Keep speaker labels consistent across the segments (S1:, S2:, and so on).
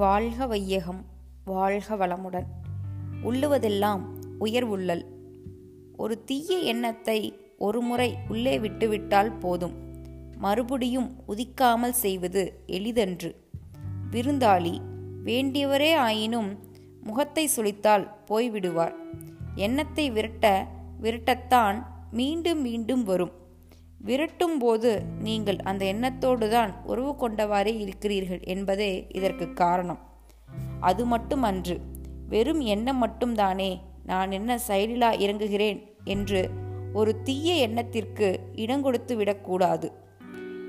S1: வாழ்க வையகம் வாழ்க வளமுடன். உள்ளுவதெல்லாம் உயர்வுள்ளல் ஒரு தீய எண்ணத்தை ஒருமுறை உள்ளே விட்டுவிட்டால் போதும். மறுபடியும் உதிக்காமல் செய்வது எளிதன்று. விருந்தாளி வேண்டியவரே ஆயினும் முகத்தை சுளித்தால் போய்விடுவார். எண்ணத்தை விரட்ட விரட்டத்தான் மீண்டும் மீண்டும் வரும். விரட்டும் போது நீங்கள் அந்த எண்ணத்தோடு தான் உறவு கொண்டவாறே இருக்கிறீர்கள் என்பதே இதற்கு காரணம். அது மட்டுமன்று வெறும் எண்ணம் மட்டும்தானே நான் என்ன செயலிலா இறங்குகிறேன் என்று ஒரு தீய எண்ணத்திற்கு இடங்கொடுத்து விடக்கூடாது.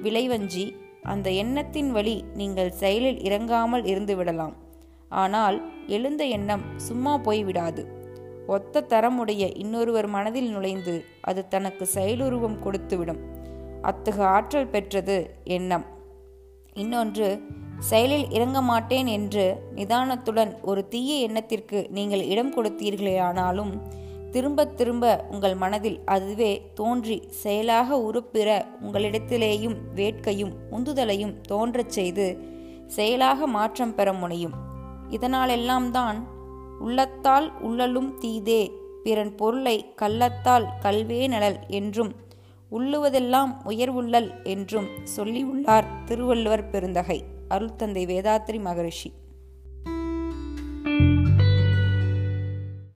S1: விளைவஞ்சி அந்த எண்ணத்தின் வழி நீங்கள் செயலில் இறங்காமல் இருந்து விடலாம். ஆனால் எழுந்த எண்ணம் சும்மா போய்விடாது. ஒத்த தரமுடைய இன்னொருவர் மனதில் நுழைந்து அது தனக்கு செயலுருவம் கொடுத்துவிடும். அத்தகு ஆற்றல் பெற்றது எண்ணம். இன்னொன்று செயலில் இறங்க மாட்டேன் என்று நிதானத்துடன் ஒரு தீய எண்ணத்திற்கு நீங்கள் இடம் கொடுத்தீர்களேயானாலும் திரும்ப திரும்ப உங்கள் மனதில் அதுவே தோன்றி செயலாக உருப்பிற உங்களிடத்திலேயும் வேட்கையும் உந்துதலையும் தோன்றச் செய்து செயலாக மாற்றம் பெற முனையும். இதனாலெல்லாம் தான் உள்ளத்தால் உள்ளலும் தீதே பிறன் பொருளை கள்ளத்தால் கல்வே நலல் என்றும் உள்ளுவதெல்லாம் உயர்வுள்ளல் என்றும் சொல்லியுள்ளார் திருவள்ளுவர் பெருந்தகை. அருள்தந்தை வேதாத்ரி மகரிஷி.